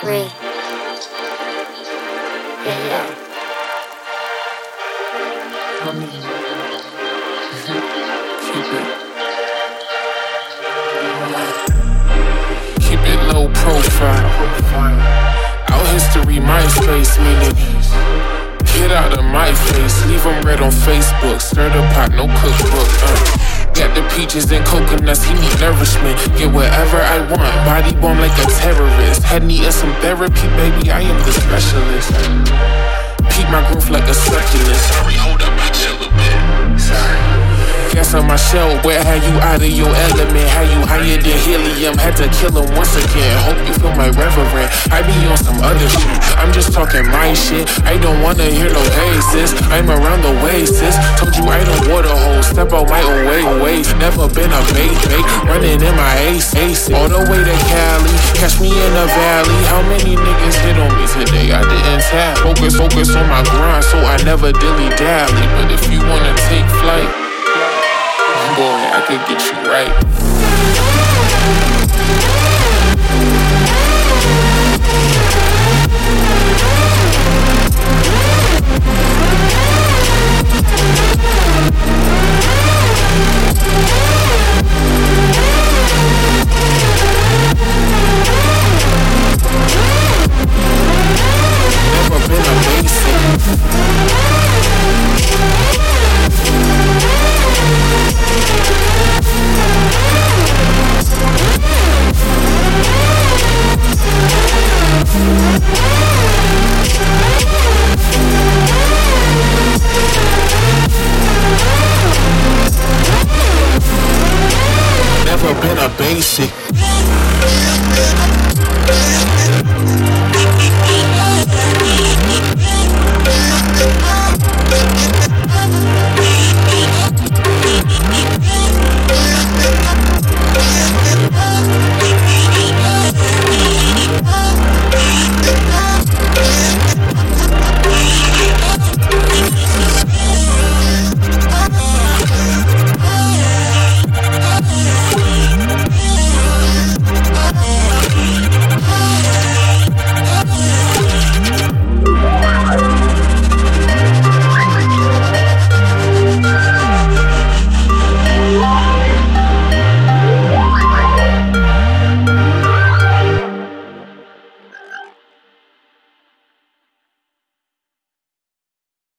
three. Yeah. Keep it. Low profile. Out history. Get out of my face, leave them red on Facebook. Stir the pot, no cookbook. Uh. Got the peaches and coconuts, he need nourishment. Get whatever I want, body bomb like a terrorist. Had needing some therapy, baby, I am the specialist. Keep my growth like a succulent. Sorry, hold up, I chill a bit. Sorry. Gas on my shell, where had you out of your element? How you higher than helium? Had to kill him once again. Reverend. I be on some other shit. I'm just talking my shit. I don't wanna hear no hey sis. I'm around the way, sis. Told you I don't water hole. Step out my own way, ways. Never been a bait, bait. Running in my ace, ace. All the way to Cali. Catch me in the valley. How many niggas hit on me today? I didn't tap. Focus, focus on my grind, so I never dilly dally. But if you wanna take flight, boy, I could get you right. Fluminense.